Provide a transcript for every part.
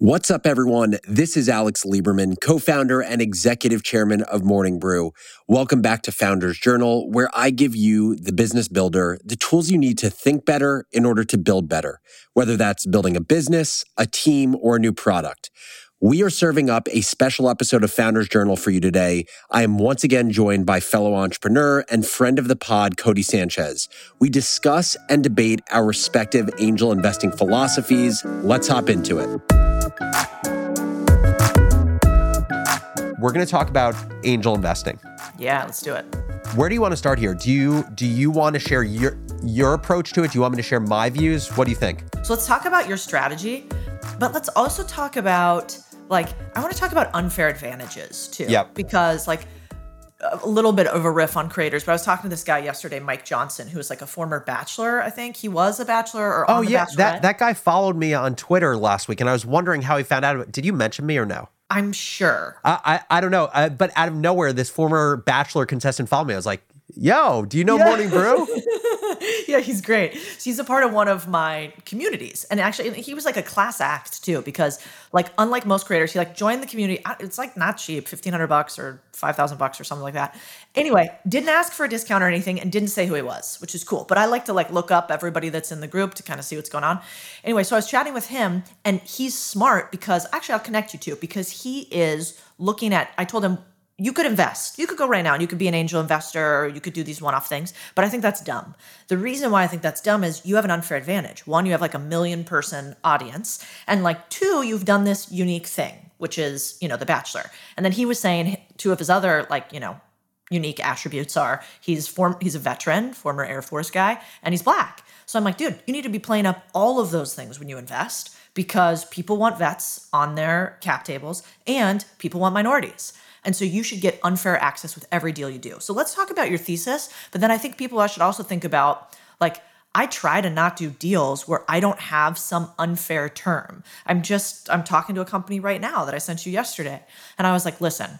What's up, everyone? This is Alex Lieberman, co founder and executive chairman of Morning Brew. Welcome back to Founders Journal, where I give you, the business builder, the tools you need to think better in order to build better, whether that's building a business, a team, or a new product. We are serving up a special episode of Founders Journal for you today. I am once again joined by fellow entrepreneur and friend of the pod, Codie Sanchez. We discuss and debate our respective angel investing philosophies. Let's hop into it. We're going to talk about angel investing. Yeah, let's do it. Where do you want to start here? Do you do you want to share your your approach to it? Do you want me to share my views? What do you think? So let's talk about your strategy, but let's also talk about like I want to talk about unfair advantages too. Yep. Because like a little bit of a riff on creators, but I was talking to this guy yesterday, Mike Johnson, who was like a former bachelor. I think he was a bachelor or oh yeah, that that guy followed me on Twitter last week, and I was wondering how he found out. Did you mention me or no? I'm sure. I I, I don't know, uh, but out of nowhere, this former bachelor contestant followed me. I was like, "Yo, do you know yeah. Morning Brew?" yeah, he's great. So he's a part of one of my communities, and actually, he was like a class act too, because like unlike most creators, he like joined the community. Uh, it's like not cheap, fifteen hundred bucks or five thousand bucks or something like that. Anyway, didn't ask for a discount or anything, and didn't say who he was, which is cool. But I like to like look up everybody that's in the group to kind of see what's going on. Anyway, so I was chatting with him, and he's smart because actually I'll connect you to because he is looking at. I told him you could invest. You could go right now and you could be an angel investor or you could do these one off things. But I think that's dumb. The reason why I think that's dumb is you have an unfair advantage. One, you have like a million person audience. And like two, you've done this unique thing, which is, you know, The Bachelor. And then he was saying two of his other like, you know, unique attributes are he's form he's a veteran, former Air Force guy, and he's black. So I'm like, dude, you need to be playing up all of those things when you invest because people want vets on their cap tables and people want minorities. And so you should get unfair access with every deal you do. So let's talk about your thesis. But then I think people should also think about like, I try to not do deals where I don't have some unfair term. I'm just, I'm talking to a company right now that I sent you yesterday. And I was like, listen,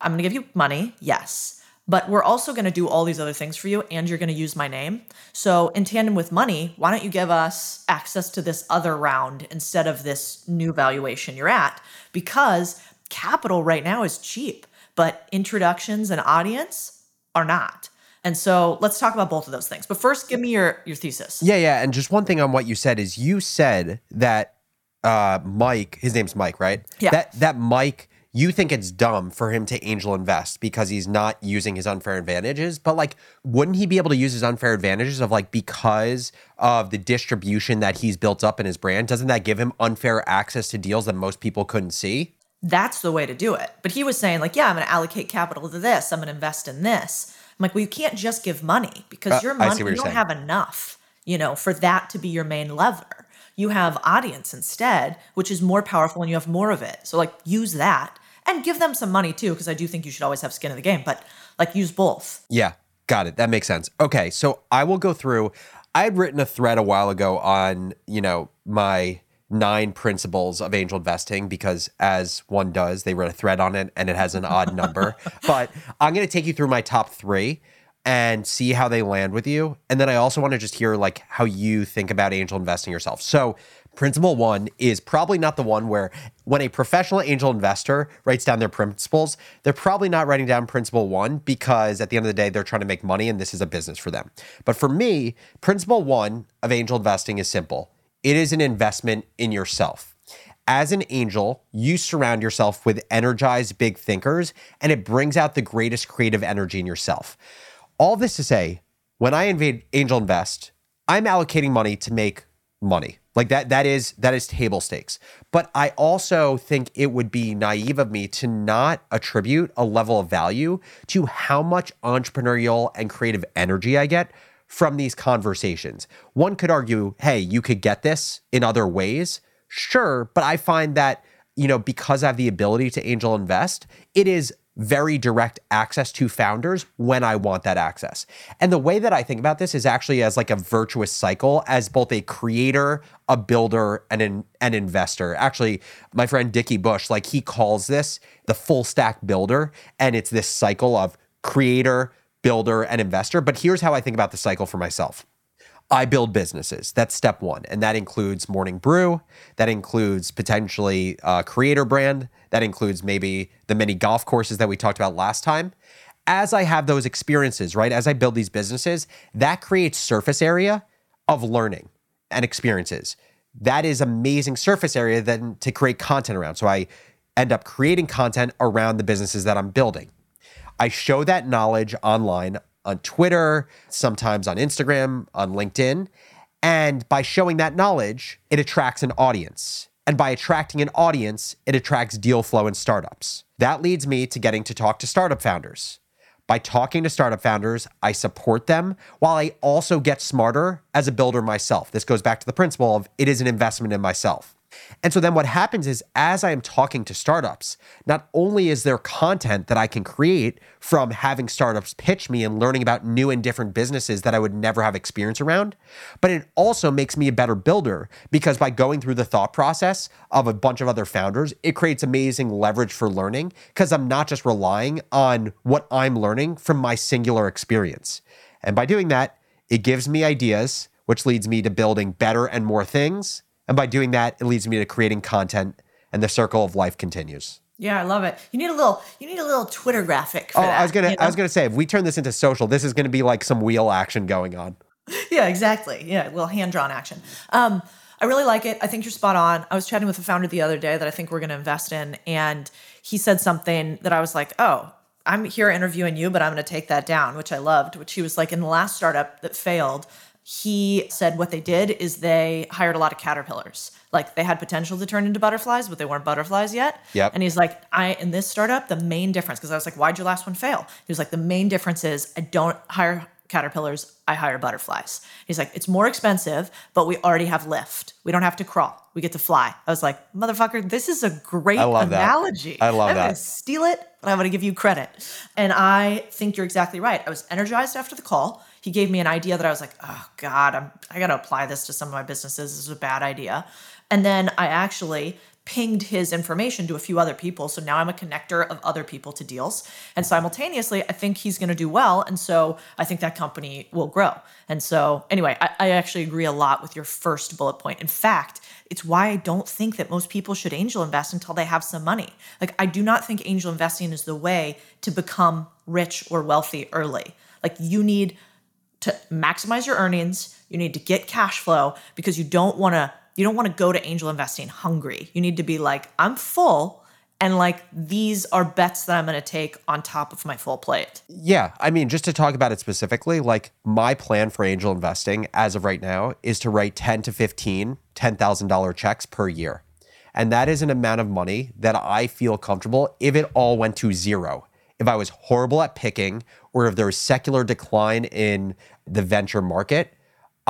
I'm gonna give you money, yes. But we're also gonna do all these other things for you, and you're gonna use my name. So, in tandem with money, why don't you give us access to this other round instead of this new valuation you're at? Because capital right now is cheap, but introductions and audience are not. And so let's talk about both of those things. But first, give me your your thesis. Yeah, yeah. And just one thing on what you said is you said that uh, Mike, his name's Mike, right? Yeah. That that Mike, you think it's dumb for him to angel invest because he's not using his unfair advantages. But like, wouldn't he be able to use his unfair advantages of like because of the distribution that he's built up in his brand? Doesn't that give him unfair access to deals that most people couldn't see? That's the way to do it. But he was saying, like, yeah, I'm going to allocate capital to this. I'm going to invest in this. I'm like, well, you can't just give money because uh, your money, you don't saying. have enough, you know, for that to be your main lever. You have audience instead, which is more powerful and you have more of it. So, like, use that and give them some money too, because I do think you should always have skin in the game, but like, use both. Yeah, got it. That makes sense. Okay. So, I will go through. I had written a thread a while ago on, you know, my nine principles of angel investing because as one does, they wrote a thread on it and it has an odd number. but I'm going to take you through my top 3 and see how they land with you. And then I also want to just hear like how you think about angel investing yourself. So, principle 1 is probably not the one where when a professional angel investor writes down their principles, they're probably not writing down principle 1 because at the end of the day they're trying to make money and this is a business for them. But for me, principle 1 of angel investing is simple it is an investment in yourself. As an angel, you surround yourself with energized big thinkers, and it brings out the greatest creative energy in yourself. All this to say, when I invade angel invest, I'm allocating money to make money. Like that that is that is table stakes. But I also think it would be naive of me to not attribute a level of value to how much entrepreneurial and creative energy I get from these conversations. One could argue, hey, you could get this in other ways. Sure, but I find that, you know, because I have the ability to angel invest, it is very direct access to founders when I want that access. And the way that I think about this is actually as like a virtuous cycle as both a creator, a builder, and an, an investor. Actually, my friend Dickie Bush, like he calls this the full stack builder. And it's this cycle of creator, builder, and investor. But here's how I think about the cycle for myself I build businesses. That's step one. And that includes Morning Brew. That includes potentially a creator brand. That includes maybe the many golf courses that we talked about last time. As I have those experiences, right, as I build these businesses, that creates surface area of learning and experiences. That is amazing surface area then to create content around. So I end up creating content around the businesses that I'm building. I show that knowledge online on Twitter, sometimes on Instagram, on LinkedIn. And by showing that knowledge, it attracts an audience. And by attracting an audience, it attracts deal flow and startups. That leads me to getting to talk to startup founders. By talking to startup founders, I support them while I also get smarter as a builder myself. This goes back to the principle of it is an investment in myself. And so then what happens is, as I am talking to startups, not only is there content that I can create from having startups pitch me and learning about new and different businesses that I would never have experience around, but it also makes me a better builder because by going through the thought process of a bunch of other founders, it creates amazing leverage for learning because I'm not just relying on what I'm learning from my singular experience. And by doing that, it gives me ideas, which leads me to building better and more things and by doing that, it leads me to creating content and the circle of life continues. Yeah, I love it. You need a little you need a little Twitter graphic oh, that, I was gonna you know? I was gonna say if we turn this into social, this is gonna be like some wheel action going on. Yeah, exactly. Yeah, a little hand drawn action. Um, I really like it. I think you're spot on. I was chatting with a founder the other day that I think we're going to invest in, and he said something that I was like, "Oh, I'm here interviewing you, but I'm going to take that down," which I loved. Which he was like, in the last startup that failed, he said what they did is they hired a lot of caterpillars. Like they had potential to turn into butterflies, but they weren't butterflies yet. Yep. And he's like, I in this startup, the main difference, because I was like, why'd your last one fail? He was like, the main difference is I don't hire caterpillars, I hire butterflies. He's like, it's more expensive, but we already have lift. We don't have to crawl. We get to fly. I was like, motherfucker, this is a great I love that. analogy. I love I'm that. Gonna steal it, but I'm gonna give you credit. And I think you're exactly right. I was energized after the call. He gave me an idea that I was like, oh God, I'm I gotta apply this to some of my businesses. This is a bad idea. And then I actually pinged his information to a few other people. So now I'm a connector of other people to deals. And simultaneously, I think he's going to do well. And so I think that company will grow. And so, anyway, I, I, actually agree a lot with your first bullet point. In fact, it's why I don't think that most people should angel invest until they have some money. Like, I do not think angel investing is the way to become rich or wealthy early. Like, you need to maximize your earnings, you need to get cash flow because you don't want to you don't want to go to angel investing hungry. You need to be like, I'm full and like these are bets that I'm going to take on top of my full plate. Yeah, I mean, just to talk about it specifically, like my plan for angel investing as of right now is to write 10 to 15 $10,000 checks per year. And that is an amount of money that I feel comfortable if it all went to zero. If I was horrible at picking or if there was secular decline in the venture market,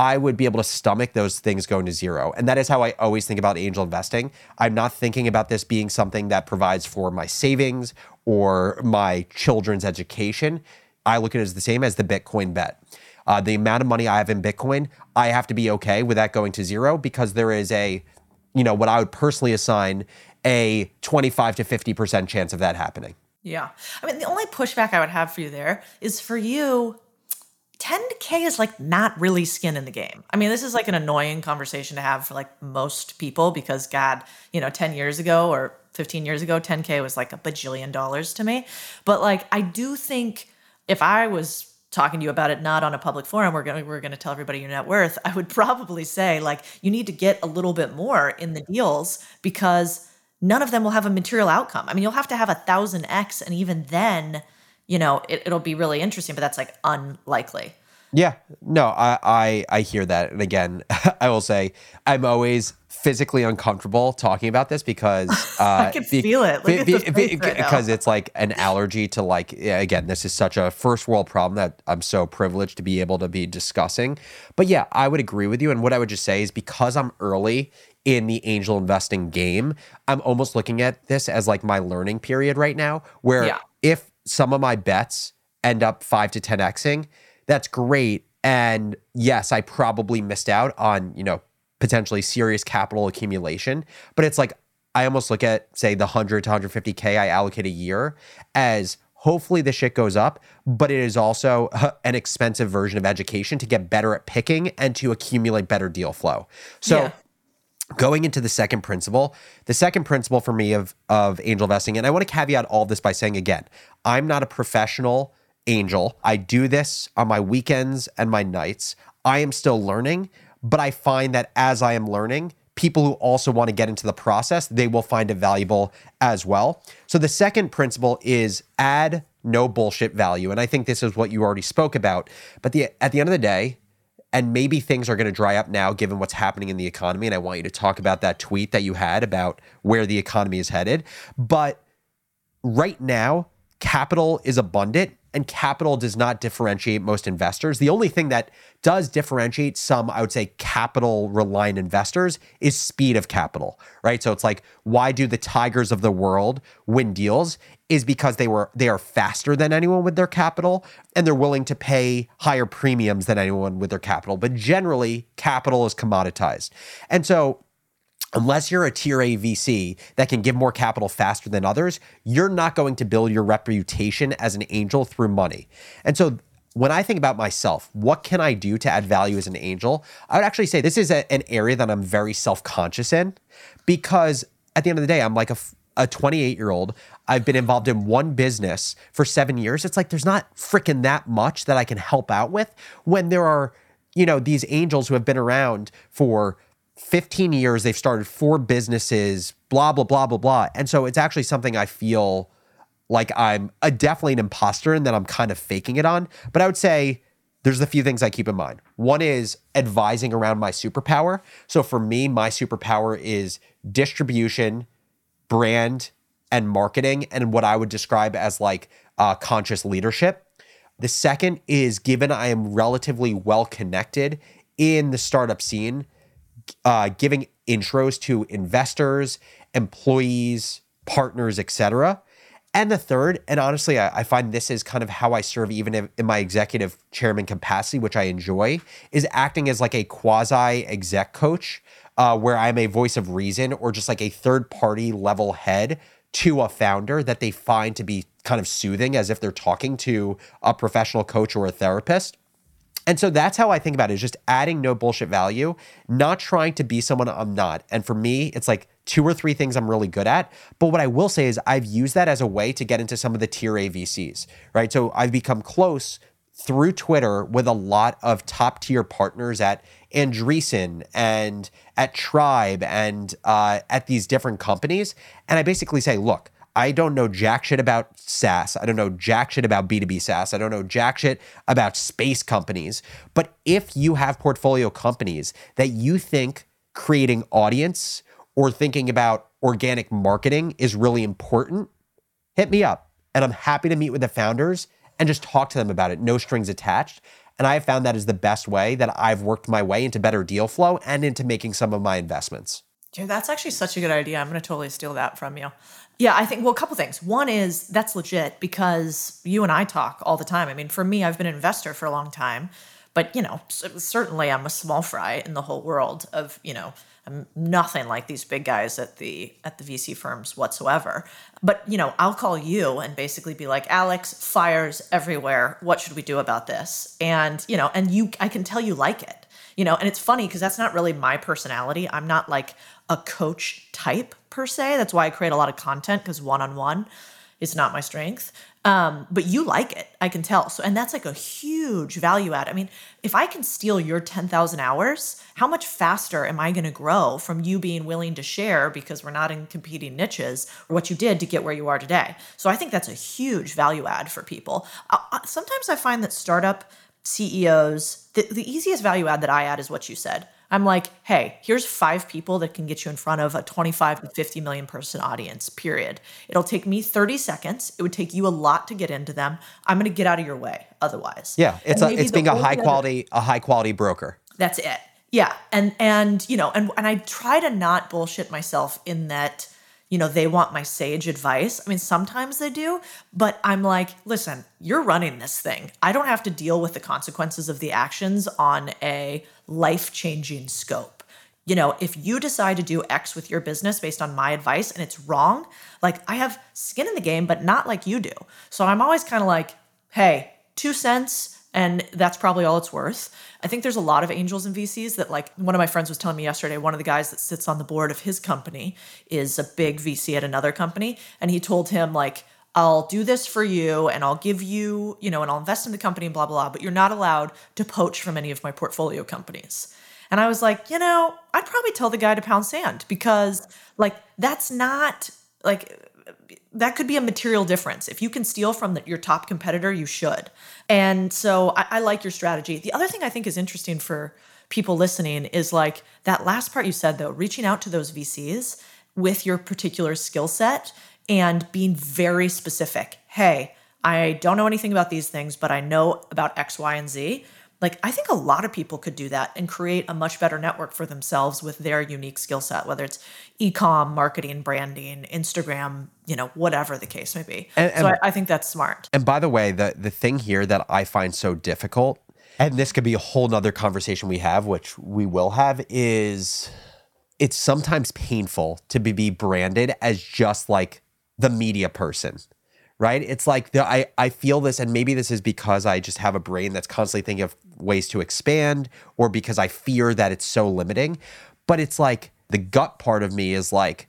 I would be able to stomach those things going to zero. And that is how I always think about angel investing. I'm not thinking about this being something that provides for my savings or my children's education. I look at it as the same as the Bitcoin bet. Uh, the amount of money I have in Bitcoin, I have to be okay with that going to zero because there is a, you know, what I would personally assign a 25 to 50% chance of that happening. Yeah. I mean, the only pushback I would have for you there is for you 10k is like not really skin in the game. I mean, this is like an annoying conversation to have for like most people because God, you know, 10 years ago or 15 years ago, 10k was like a bajillion dollars to me. But like I do think if I was talking to you about it not on a public forum, we're going we're going to tell everybody your net worth, I would probably say like you need to get a little bit more in the deals because none of them will have a material outcome. I mean, you'll have to have a 1000x and even then you know, it, will be really interesting, but that's like unlikely. Yeah, no, I, I I hear that, and again, I will say I'm always physically uncomfortable talking about this because uh, I can be, feel it because be, be, right it's like an allergy to like again, this is such a first world problem that I'm so privileged to be able to be discussing. But yeah, I would agree with you, and what I would just say is because I'm early in the angel investing game, I'm almost looking at this as like my learning period right now, where yeah. if some of my bets end up five to 10xing, that's great. And yes, I probably missed out on, you know, potentially serious capital accumulation. But it's like I almost look at, say, the 100 to 150K I allocate a year as Hopefully, the shit goes up, but it is also an expensive version of education to get better at picking and to accumulate better deal flow. So, Yeah. Going into the second principle, the second principle for me of of angel investing, and I want to caveat all this by saying again, I'm not a professional angel. I do this on my weekends and my nights. I am still learning, but I find that as I am learning, people who also want to get into the process, they will find it valuable as well. So the second principle is add no bullshit value. And I think this is what you already spoke about. But the at the end of the day, and maybe things are going to dry up now given what's happening in the economy and I want you to talk about that tweet that you had about where the economy is headed. But right now, capital is abundant and capital does not differentiate most investors. The only thing that does differentiate some, I would say, capital reliant investors is speed of capital, right? So it's like, why do the tigers of the world win deals? Is because they were they are faster than anyone with their capital and they're willing to pay higher premiums than anyone with their capital. But generally, capital is commoditized. And so unless you're a tier A VC that can give more capital faster than others, you're not going to build your reputation as an angel through money. And so when I think about myself, what can I do to add value as an angel? I would actually say this is a- an area that I'm very self conscious in because at the end of the day, I'm like a, a 28 year old. I've been involved in one business for seven years. It's like there's not freaking that much that I can help out with when there are, you know, these angels who have been around for 15 years, they've started four businesses, blah, blah, blah, blah, blah. And so it's actually something I feel like I'm a, definitely an imposter and that I'm kind of faking it on. But I would say there's a few things I keep in mind. One is advising around my superpower. So for me, my superpower is distribution, brand, and marketing, and what I would describe as like uh, conscious leadership. The second is given I am relatively well connected in the startup scene, uh, giving intros to investors, employees, partners, etc. And the third, and honestly, I, I find this is kind of how I serve even in, in my executive chairman capacity, which I enjoy, is acting as like a quasi exec coach, uh, where I'm a voice of reason or just like a third party level head to a founder that they find to be kind of soothing as if they're talking to a professional coach or a therapist. And so that's how I think about it is just adding no bullshit value, not trying to be someone I'm not. And for me, it's like two or three things I'm really good at. But what I will say is I've used that as a way to get into some of the tier A VCs, right? So I've become close through Twitter with a lot of top tier partners at Andreessen and at Tribe and uh, at these different companies. And I basically say, look, I don't know jack shit about SaaS. I don't know jack shit about B2B SaaS. I don't know jack shit about space companies. But if you have portfolio companies that you think creating audience or thinking about organic marketing is really important, hit me up. And I'm happy to meet with the founders and just talk to them about it, no strings attached. And I have found that is the best way that I've worked my way into better deal flow and into making some of my investments. Dude, that's actually such a good idea. I'm going to totally steal that from you. Yeah, I think, well, a couple things. One is that's legit because you and I talk all the time. I mean, for me, I've been an investor for a long time, but, you know, certainly I'm a small fry in the whole world of, you know, I'm nothing like these big guys at the at the VC firms whatsoever. But, you know, I'll call you and basically be like, "Alex, fires everywhere. What should we do about this?" And, you know, and you I can tell you like it you know and it's funny because that's not really my personality i'm not like a coach type per se that's why i create a lot of content because one-on-one is not my strength um, but you like it i can tell. So and that's like a huge value add. I mean if i can steal your 10000 hours how much faster am i going to grow from you being willing to share because we're not in competing niches or what you did to get where you are today? So i think that's a huge value add for people. Uh, uh, sometimes i find that startup CEOs, the, the easiest value add that I add is what you said. I'm like, hey, here's five people that can get you in front of a 25 to 50 million person audience, period. It'll take me 30 seconds. It would take you a lot to get into them. I'm going to get out of your way otherwise. Yeah, it's a, it's being a high quality a high quality broker. That's it. Yeah. And and you know, and and I try to not bullshit myself in that, you know, they want my sage advice. I mean, sometimes they do, but I'm like, listen, you're running this thing. I don't have to deal with the consequences of the actions on a life-changing scope. you know, if you decide to do X with your business based on my advice and it's wrong, like I have skin in the game, but not like you do. So I'm always kind of like, hey, two cents, and that's probably all it's worth. I think there's a lot of angels and VCs that, like, one of my friends was telling me yesterday, one of the guys that sits on the board of his company is a big VC at another company. And he told him, like, I'll do this for you and I'll give you, you know, and I'll invest in the company and blah, blah, blah, but you're not allowed to poach from any of my portfolio companies. And I was like, you know, I'd probably tell the guy to pound sand because, like, that's not like that could be a material difference. If you can steal from the, your top competitor, you should. And so I, I like your strategy. The other thing I think is interesting for people listening is like that last part you said, though, reaching out to those VCs with your particular skill set and being very specific. Hey, I don't know anything about these things, but I know about X, Y, and Z. Like, I think a lot of people could do that and create a much better network for themselves with their unique skill set, whether it's e-com, marketing, branding, Instagram, you know, whatever the case may be. And, and, so I, I think that's smart. And by the way, the the thing here that I find so difficult, and this could be a whole nother conversation we have, which we will have, is it's sometimes painful to be, be branded as just like the media person right? It's like the, I, I feel this, and maybe this is because I just have a brain that's constantly thinking of ways to expand, or because I fear that it's so limiting. But it's like the gut part of me is like,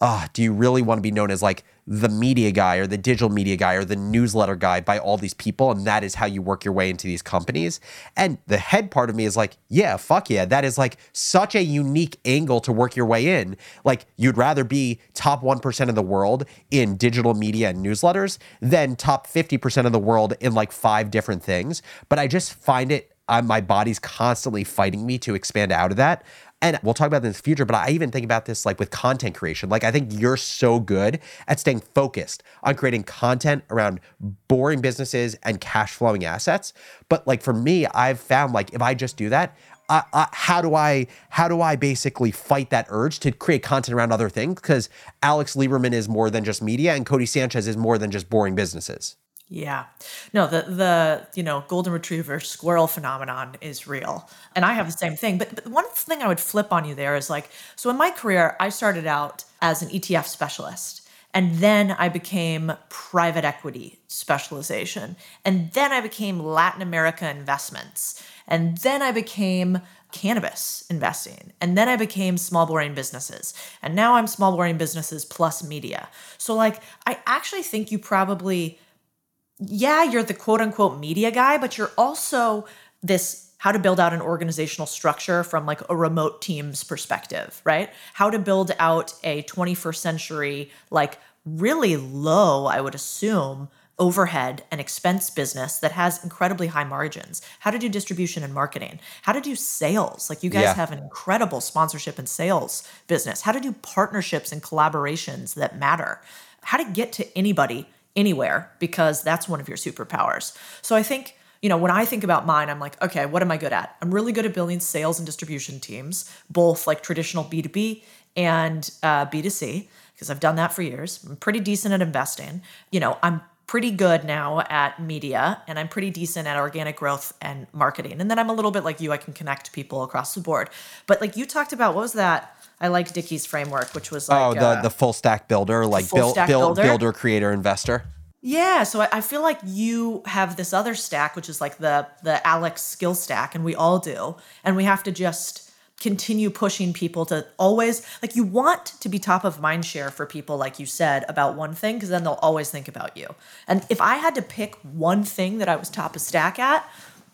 ah, oh, do you really want to be known as like the media guy or the digital media guy or the newsletter guy by all these people? And that is how you work your way into these companies. And the head part of me is like, yeah, fuck yeah. That is like such a unique angle to work your way in. Like, you'd rather be top 1% of the world in digital media and newsletters than top 50% of the world in like five different things. But I just find it I'm, my body's constantly fighting me to expand out of that. And we'll talk about this in the future, but I even think about this like with content creation. Like, I think you're so good at staying focused on creating content around boring businesses and cash flowing assets. But like for me, I've found like if I just do that, how do I how do I basically fight that urge to create content around other things? Because Alex Lieberman is more than just media, and Codie Sanchez is more than just boring businesses. Yeah. No, the the you know, golden retriever squirrel phenomenon is real. And I have the same thing. But, but one thing I would flip on you there is like so in my career I started out as an ETF specialist. And then I became private equity specialization. And then I became Latin America investments. And then I became cannabis investing. And then I became small boring businesses. And now I'm small boring businesses plus media. So, like, I actually think you probably yeah, you're the quote unquote media guy, but you're also this how to build out an organizational structure from like a remote team's perspective, right? How to build out a 21st century, like really low, I would assume, overhead and expense business that has incredibly high margins. How to do distribution and marketing. How to do sales. Like you guys yeah. have an incredible sponsorship and sales business. How to do partnerships and collaborations that matter. How to get to anybody anywhere because that's one of your superpowers. So I think, you know, when I think about mine, I'm like, okay, what am I good at? I'm really good at building sales and distribution teams, both like traditional B2B and uh, B2C, because I've done that for years. I'm pretty decent at investing. You know, I'm pretty good now at media and I'm pretty decent at organic growth and marketing. And then I'm a little bit like you, I can connect people across the board. But like you talked about, what was that? I liked Dickie's framework, which was like oh the uh, the full stack builder, like build, build builder. builder, creator, investor. Yeah, so I, I feel like you have this other stack, which is like the the Alex skill stack, and we all do, and we have to just continue pushing people to always like you want to be top of mind share for people like you said about one thing because then they'll always think about you and if i had to pick one thing that i was top of stack at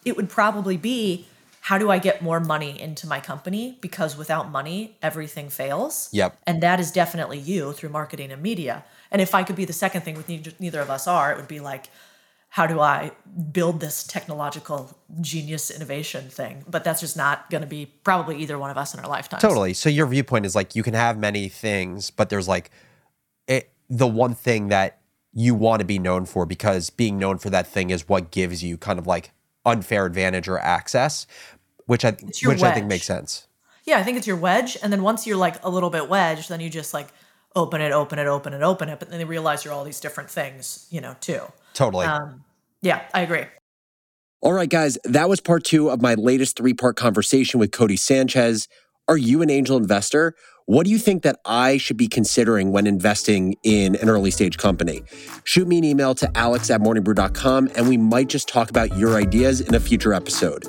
it would probably be how do I get more money into my company? Because without money, everything fails. Yep. And that is definitely you through marketing and media. And if I could be the second thing, with neither of us are, it would be like, how do I build this technological genius innovation thing? But that's just not going to be probably either one of us in our lifetime. Totally. So your viewpoint is like you can have many things, but there's like it, the one thing that you want to be known for because being known for that thing is what gives you kind of like unfair advantage or access which I which wedge. I think makes sense. Yeah, I think it's your wedge, and then once you're like a little bit wedged, then you just like open it, open it, open it, open it, but then they realize you're all these different things, you know, too. Totally. Um, yeah, I agree. All right, guys, that was part two of my latest three part conversation with Codie Sanchez. Are you an angel investor? What do you think that I should be considering when investing in an early stage company? Shoot me an email to alex at morningbrew.com and we might just talk about your ideas in a future episode.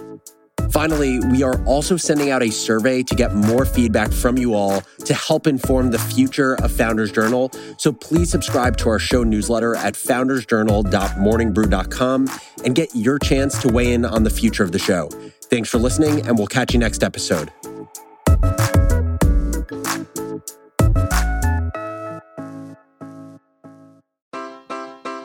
Finally, we are also sending out a survey to get more feedback from you all to help inform the future of Founders Journal. So please subscribe to our show newsletter at foundersjournal.morningbrew.com and get your chance to weigh in on the future of the show. Thanks for listening, and we'll catch you next episode.